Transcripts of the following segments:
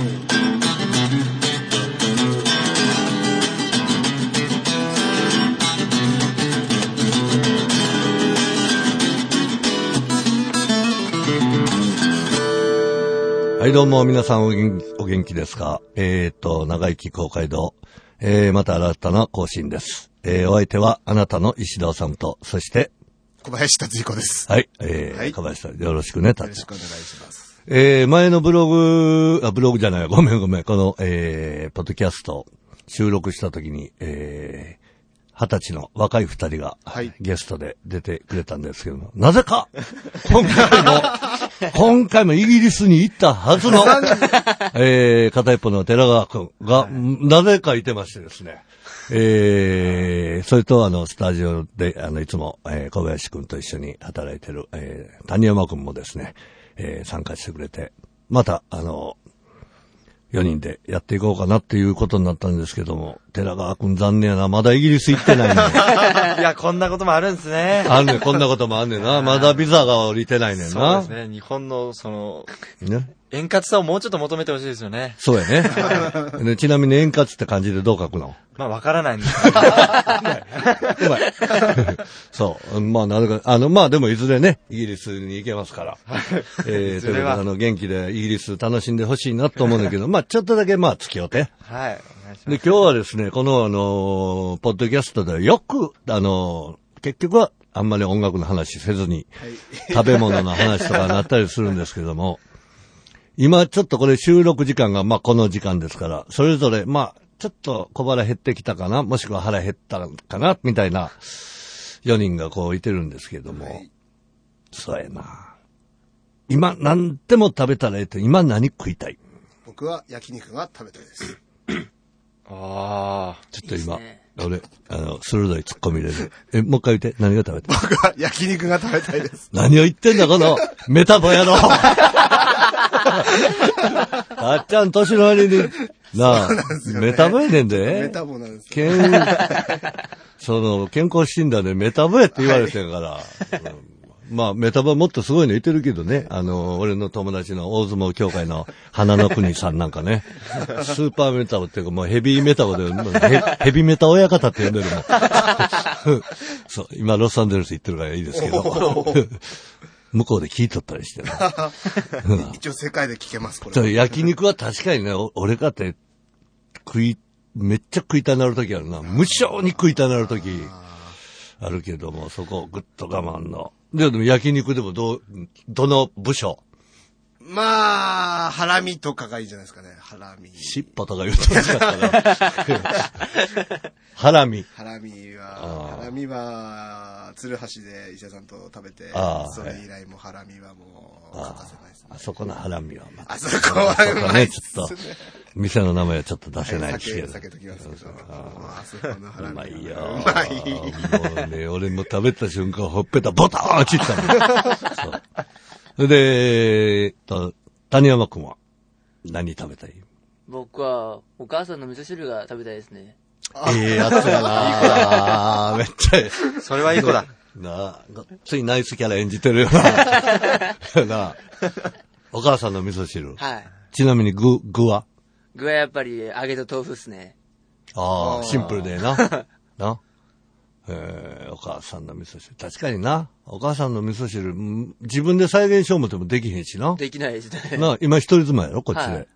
はい、どうも、皆さんお元お元気ですか？えーと、長生き公会堂。えー、また新たな更新です。えー、お相手は、あなたの石田さんと、そして、小林達彦です。はい、えー、はい小林さん、よろしくね、よろしくお願いします。えー、前のブログ、あ、ブログじゃない、ごめんごめん、この、えー、ポッドキャスト収録した時に、えー、二十歳の若い二人が、はい。ゲストで出てくれたんですけども、なぜか、今回も、今回もイギリスに行ったはずの、えー、片一方の寺川くんが、なぜかいてましてですね、えー、それとあの、スタジオで、あの、いつも、えー、小林くんと一緒に働いてる、えー、谷山くんもですね、えー、参加してくれて、また、あの、4人でやっていこうかなっていうことになったんですけども、寺川くん残念やな、まだイギリス行ってないね。いや、こんなこともあるんですね。あんねん、こんなこともあんねんな。まだビザが降りてないねんそうな。ですね。日本の、その、ね。円滑さをもうちょっと求めてほしいですよね。そうやね。で ちなみに円滑って感じでどう書くの？まあ、わからないんですけど。うまい。そう。まあ、なるか、あの、まあでもいずれね、イギリスに行けますから。えー、ということで、あの、元気でイギリス楽しんでほしいなと思うんだけど、まあちょっとだけまあ付き合うて。はい。で、今日はですね、このあの、ポッドキャストではよく、あの、結局はあんまり音楽の話せずに、食べ物の話とかなったりするんですけども、今ちょっとこれ収録時間がまあこの時間ですから、それぞれまあちょっと小腹減ってきたかな、もしくは腹減ったかな、みたいな4人がこういてるんですけども、そうやな。今何でも食べたらええと、今何食いたい？僕は焼肉が食べたいです。す。ああ。ちょっと今、いい俺、あの、鋭い突っ込み入れる。え、もう一回言って、何が食べたい？僕は焼肉が食べたいです。何を言ってんだ、この、メタボ野郎 あっちゃん、年の割に、なあ、メタボやねんで。メタボなんですよ。健、その、健康診断でメタボやって言われてんから。うんまあ、メタボもっとすごいの言ってるけどね。あの、俺の友達の大相撲協会の花の国さんなんかね。スーパーメタボっていうかもうヘビーメタボで、ヘヘビメタ親方って呼んでるもん。そう、今ロサンゼルス行ってるからいいですけど。向こうで聞いとったりしてね。一応世界で聞けます、これ。焼肉は確かにね、お俺かって、食い、めっちゃ食いたなるときあるな。無性に食いたなるとき、あるけども、そこをぐっと我慢の。で、でも焼肉でもどう、どの部署まあ、ハラミとかがいいじゃないですかね。ハラミ。尻尾とか言うとほしかったな。ハラミ。ハラミあは、ーハラミは、鶴橋で石田さんと食べてそれ以来もハラミはもう欠かせないですねあ。そこのハラミは、まあ、あそこはそうまいっちょっとすね。、店の名前はちょっと出せないし酒、けど。避けときますけど。あそこのハラミは。うまいよ。うまい。もうね、俺も食べた瞬間、ほっぺたボターン落ちたもん。そう。それで、えーっと、谷山くんは何食べたい？僕は、お母さんの味噌汁が食べたいですね。ええやつやな めっちゃえそれはいい子だ。え。なあ、ついナイスキャラ演じてるよな。なあ。お母さんの味噌汁。はい。ちなみに具、具は？具はやっぱり揚げと豆腐っすね。ああ、シンプルでな。な。えー、お母さんの味噌汁。確かにな。お母さんの味噌汁、ん自分で再現しようもてもできへんしな。できないですね。な、今一人妻やろ、こっちで。はい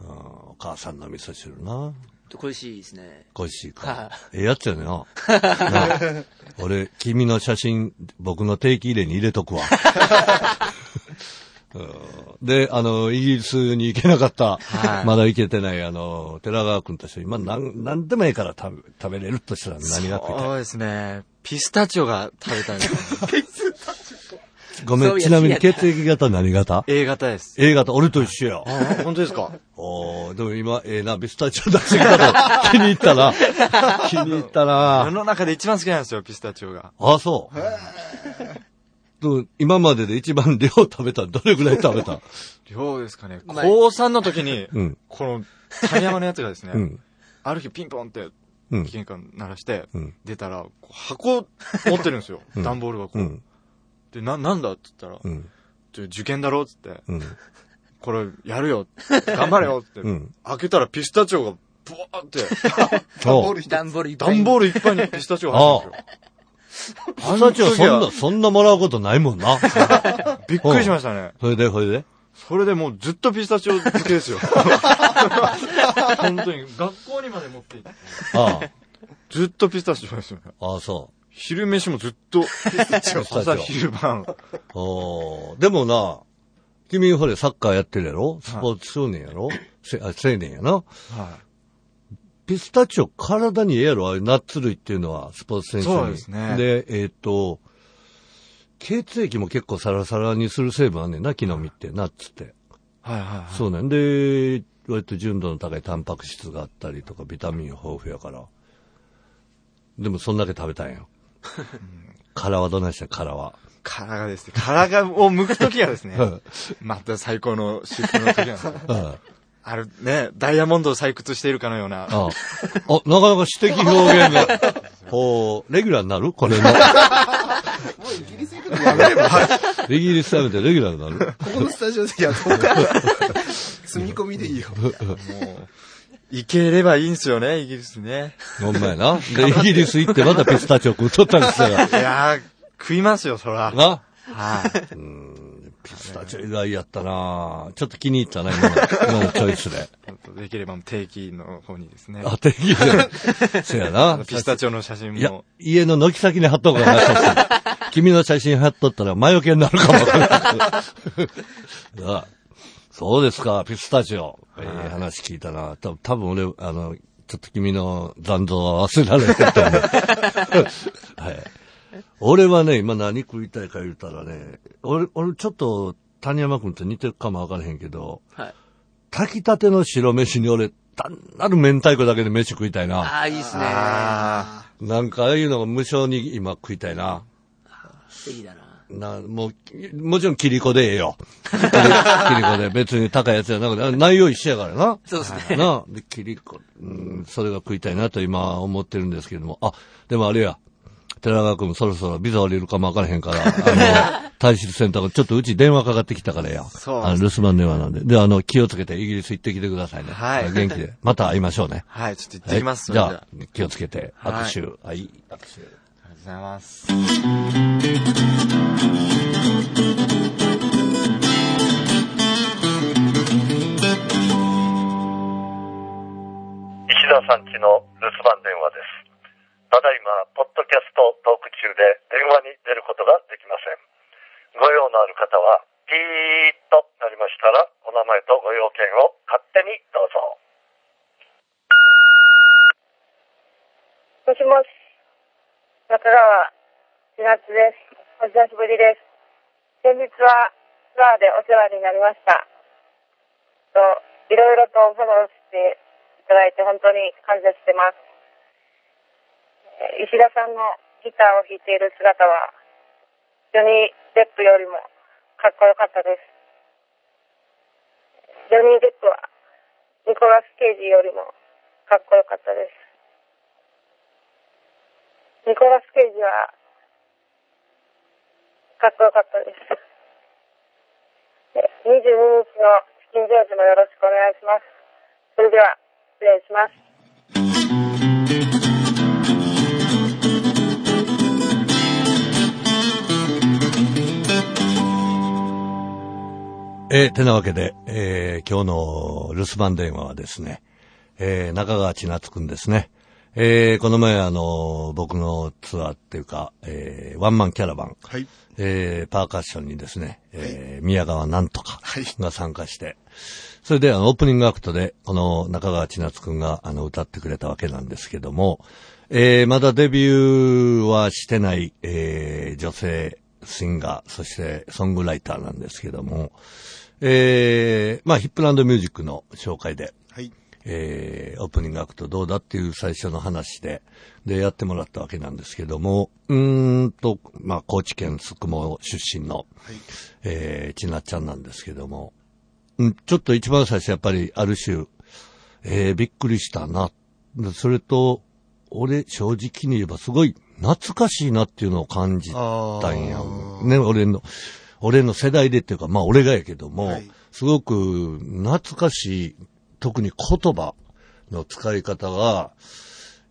うんお母さんの味噌汁な。恋しいですね。恋しいかは。ええやつやねな。な俺、君の写真、僕の定期入れに入れとくわ。うんで、あの、イギリスに行けなかった、はいまだ行けてない、あの、寺川君として、今、なん、なんでもいいから食べ、食べれるとしたら何が食いたい？そうですね。ピスタチオが食べたいですね。ごめん、そういやちなみに血液型何型？A 型です。?A 型、俺と一緒や。あ本当ですか？おーでも今、ええな、ビスタチオ出してきたと 気に入ったな。気に入った世な。の中で一番好きなんですよ、ピスタチオが。あ、そう。今までで一番量食べたどれぐらい食べた？量ですかね。まあ高3の時に、うん。この、谷山のやつがですね、うん。ある日ピンポンって、うん。玄関鳴らして、うん出たら、箱持ってるんですよ。うん段ボール箱。うん。で、な、なんだ？って言ったら、受験だろ？っつって、うん。これやるよ。頑張れよって。うん開けたらピスタチオが、ブワーって、そう。ダンボールいっぱい。段ボールいっぱいにピスタチオ入ってるんですよ。ピスタチオそんな、そんなもらうことないもんな。びっくりしましたね。それで、それで？それでもうずっとピスタチオ漬けですよ。本当に、学校にまで持って行って。あずっとピスタチオですよね。あ、ああ、そ昼飯もずっとピスタチオ。朝昼晩。う。おーでもな、君ほれサッカーやってるやろ？スポーツ少年やろ、せあ青年やな。はピスタチオ体にええやろああいうナッツ類っていうのは、スポーツ選手に。そうですねで、えっ、と、血液も結構サラサラにする成分あんねんな、木の実って、ナッツって。い。はいはいはい。そうねん。で、割と純度の高いタンパク質があったりとか、ビタミン豊富やから。でもそんだけ食べたんよ。殻はどないした殻は。殻がですね、殻がを剥くときがですねうん、また最高の至福の時なんですよ。うんあるね、ダイヤモンドを採掘しているかのような。ああ、なかなか詩的表現が。こう、レギュラーになる？これの。もうイギリス行くのやめれば。イギリスやめてレギュラーになる？ここのスタジオでやろうか。積み込みでいいよ。もう、行ければいいんすよね、イギリスね。ほんまやな。で、イギリス行ってまたピスタチオ食うとったりしたら。いやー、食いますよ、そら。なはい。ピスタチオ以外やったなちょっと気に入ったな、今の今のチョイスで。できれば定期の方にですね。あ、定義で。そやな。ピスタチオの写真いやも。、家の軒先に貼っとこうかな、君の写真貼っとったら魔除けになるかもわからない。あそうですか、ピスタチオ。ええ話聞いたな。た多分俺、あの、ちょっと君の残像は忘れられてると思う。はい。俺はね、今何食いたいか言うたらね、俺、俺ちょっと谷山君と似てるかもわからへんけど、はい。炊きたての白飯に俺、単なる明太子だけで飯食いたいな。ああ、いいっすね。あなんかああいうのが無償に今食いたいな。素敵だな。な、もう、もちろんキリコでええよ。キリコで別に高いやつじゃなくて、内容一緒やからな。そうですね。なで、キリコ、うん、それが食いたいなと今思ってるんですけども。あ、でもあれや。寺川君そろそろビザ降りるかもわからへんから、あの、大使センターがちょっとうち電話かかってきたからや。そうあの留守番電話なんで。で、あの、気をつけてイギリス行ってきてくださいね。はい元気で。また会いましょうね。ー はい、ちょっと行ってきます。はい、じゃあ、気をつけて、はい握手。はい、握手。ありがとうございます。石田さんちの留守番電話です。ただいま、ポッドキャストトーク中で電話に出ることができません。ご用のある方は、ピーッとなりましたら、お名前とご用件を勝手にどうぞ。もしもし、中川千夏です。お久しぶりです。先日はツアーでお世話になりました。といろいろとフォローしていただいて本当に感謝してます。石田さんのギターを弾いている姿は、ジョニー・デップよりもかっこよかったです。ジョニー・デップはニコラス・ケイジよりもかっこよかったです。ニコラス・ケイジは、かっこよかったです。22日のチキンジョージもよろしくお願いします。それでは、失礼します。えーてなわけで、えー今日の留守番電話はですね、えー中川千夏くんですね。えーこの前あの、僕のツアーっていうか、えーワンマンキャラバン、はい。えーパーカッションにですね、えー宮川なんとかはいが参加して、それであのオープニングアクトで、この中川千夏くんがあの歌ってくれたわけなんですけども、えーまだデビューはしてない、えー女性シンガー、そしてソングライターなんですけども、えーまあヒップランドミュージックの紹介で、はい。えー、オープニングアクトどうだっていう最初の話で、で、やってもらったわけなんですけども、うーんと、まあ、高知県宿毛出身の、はい。えー、ちなっちゃんなんですけども、うん、ちょっと一番最初やっぱりある種、えー、びっくりしたな。でそれと、俺、正直に言えばすごい懐かしいなっていうのを感じたんやね、俺の、俺の世代でっていうか、まあ俺がやけども、はいすごく懐かしい、特に言葉の使い方が、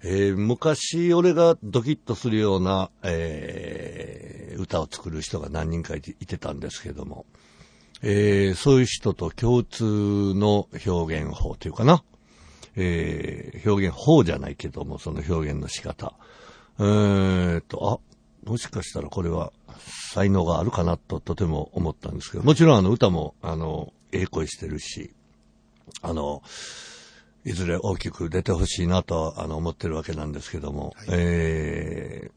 えー昔俺がドキッとするような、えー歌を作る人が何人かいていてたんですけども、えーそういう人と共通の表現法というかな、えー表現法じゃないけども、その表現の仕方。えーっと、あ、もしかしたらこれは才能があるかなととても思ったんですけど、もちろんあの歌も、あの、ええ声してるし、あの、いずれ大きく出てほしいなと、あの、思ってるわけなんですけども、え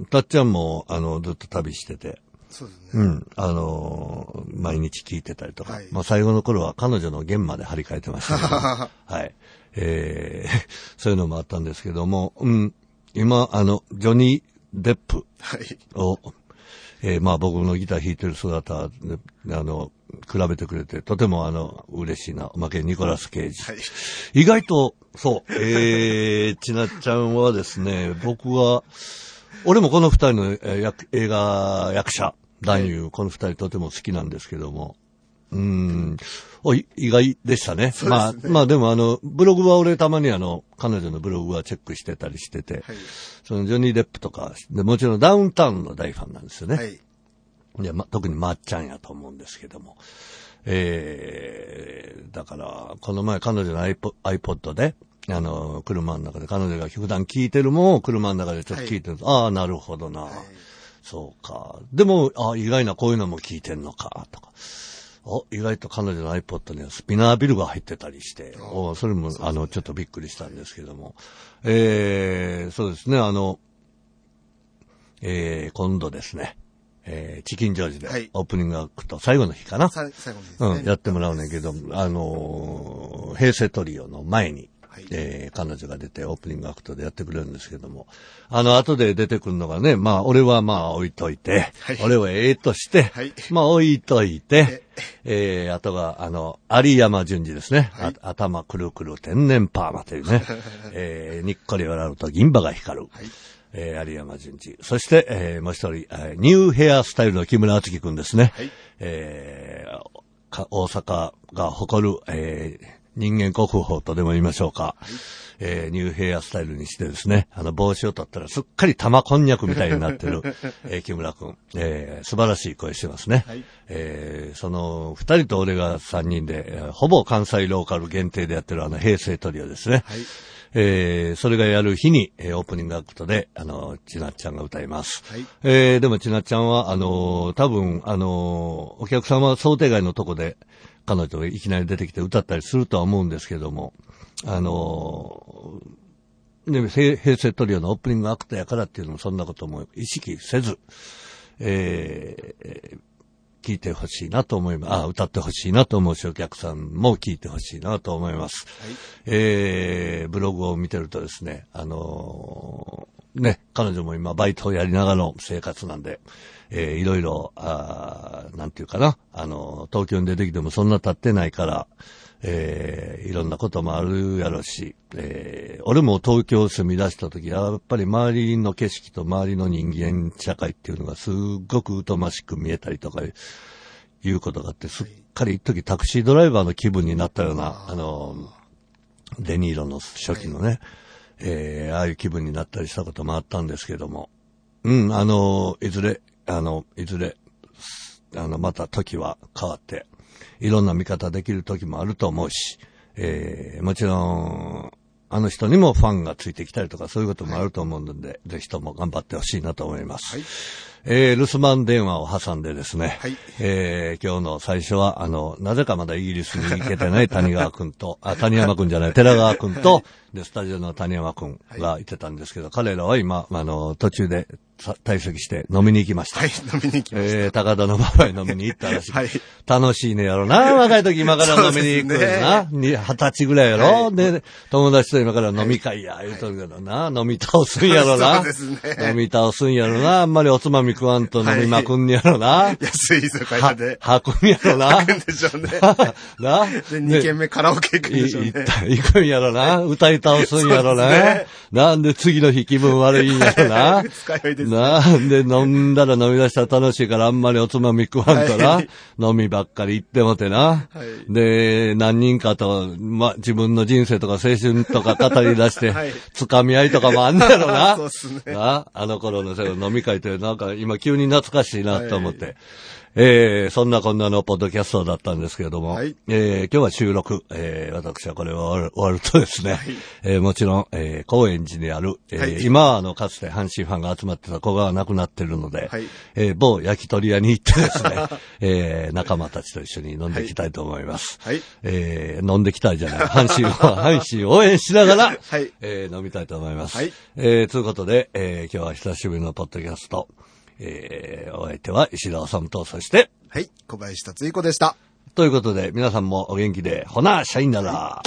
ー、たっちゃんも、あの、ずっと旅してて、そうですね。うん、あのー毎日聞いてたりとか、はいまあ最後の頃は彼女の弦まで張り替えてましたけど、はい。えー、そういうのもあったんですけども、うん、今、あの、ジョニー・デップはい。を、えーまあ僕のギター弾いてる姿、ねあの、比べてくれて、とてもあの、嬉しいな。おまけにニコラス・ケイジ。はい。意外と、そう、えー、ちなっちゃんはですね、僕は、俺もこの二人のえ映画役者、男優、この二人とても好きなんですけども、うーん、おい意外でしたね。そうまあ、まあでもあの、ブログは俺たまにあの、彼女のブログはチェックしてたりしてて、はい。そのジョニー・デップとか、でもちろんダウンタウンの大ファンなんですよね。はい。いや、ま、特にまっちゃんやと思うんですけども。えー、だから、この前彼女の iPod, iPod で、あの、車の中で彼女が普段聞いてるものを車の中でちょっと聞いてると、ああ、なるほどな、そうか。でも、ああ、意外なこういうのも聞いてんのか、とか。お、意外と彼女の iPod にはスピナービルが入ってたりして、おそれも、あの、ちょっとびっくりしたんですけども。えー、そうですね、あの、えー、今度ですね、えー、チキンジョージではい。オープニングアクト最後の日かな。さ最後にですね。うん、やってもらうねんけど、あのー平成トリオの前に、はい。えー彼女が出てオープニングアクトでやってくれるんですけども、あの、後で出てくるのがね、まあ、俺はまあ置いといて、はい。俺はええとして、はい。まあ置いといて、えー、あとが、あの、有山淳二ですね。あ頭くるくる天然パーマというね、えー、にっこり笑うと銀歯が光る。えー、有山淳二。そして、えー、もう一人、えーニューヘアスタイルの木村敦樹くんですね。はいえーか大阪が誇る、えー人間国宝とでも言いましょうか。えーニューヘアスタイルにしてですね、あの帽子を取ったらすっかり玉こんにゃくみたいになってる、えー木村くん。えー素晴らしい声してますね。はいえーその二人と俺が三人で、えーほぼ関西ローカル限定でやってるあの平成トリオですね。はい。えーそれがやる日に、えーオープニングアクトで、あの、ちなっちゃんが歌います。はいえーでもちなっちゃんは、あのー多分、あのーお客様は想定外のとこで、彼女がいきなり出てきて歌ったりするとは思うんですけども、あの平平成トリオのオープニングアクトやからっていうのもそんなことも意識せず、えー聞いてほしいなと思います。あ、歌ってほしいなと思うし、お客さんも聞いてほしいなと思います。えー、ブログを見てるとですね、あのーね、彼女も今バイトをやりながらの生活なんで、えー、いろいろ、あーなんていうかな、あの東京に出てきてもそんな経ってないから、えーいろんなこともあるやろし、えー俺も東京を住み出した時、やっぱり周りの景色と周りの人間社会っていうのがすっごく疎ましく見えたりとかいうことがあって、すっかり一時タクシードライバーの気分になったような、あの、デニーロの初期のね、えーああいう気分になったりしたこともあったんですけども、うん、あの、いずれ、あの、いずれ、あの、また時は変わって、いろんな見方できる時もあると思うし、えーもちろん、あの人にもファンがついてきたりとかそういうこともあると思うので、ぜひとも頑張ってほしいなと思います。はい。えー留守番電話を挟んでですね、はい。えー今日の最初は、あの、なぜかまだイギリスに行けてない谷川くんと、あ、谷山くんじゃない、寺川くんと、で、スタジオの谷山くんがい。てたんですけど、彼らは今、あの、途中でさ退席して飲みに行きました。はい、飲みに行きました。えー、高田の馬場へ飲みに行ったらしい。はい楽しいねやろな。若い時今から飲みに行くよな。に二十歳ぐらいやろ。で、友達と今から飲み会や、言うとるけどな。飲み倒すんやろな。そうですね飲み倒すんやろな。あんまりおつまみ食わんと飲みまくんねやろな。安い居酒屋で。は、はくんやろな。行くんでしょうね。な？で、2軒目カラオケ行くんでしょうねい。行った行くんやろな。歌い倒すんやろな。ねなんで次の日気分悪いんやろな。二日酔いでなんで飲んだら飲み出したら楽しいからあんまりおつまみ食わんとな。はい飲みばっかり行ってもてな。はいで、何人かと、ま、自分の人生とか青春とか語り出して、はいつかみ合いとかもあんねやろな。そうっすねなあの頃のそういう飲み会ってなんか今急に懐かしいなと思って。えー、そんなこんなのポッドキャストだったんですけれども、はい。えー、今日は収録、えー、私はこれは終わる終わるとですね、えー、もちろん、えー、高円寺にある、えーはい。今はあの、かつて阪神ファンが集まってた子がなくなってるので、はい。えー、某焼き鳥屋に行ってですね、えー、仲間たちと一緒に飲んでいきたいと思います。はい。えー、飲んできたいじゃない。阪神は、阪神を応援しながら、はい。えー、飲みたいと思います。はい。えー、ということで、えー、今日は久しぶりのポッドキャスト。えー、お相手は石田治と、そして、はい。小林達彦でした。ということで、皆さんもお元気で、ほな、シャインなら。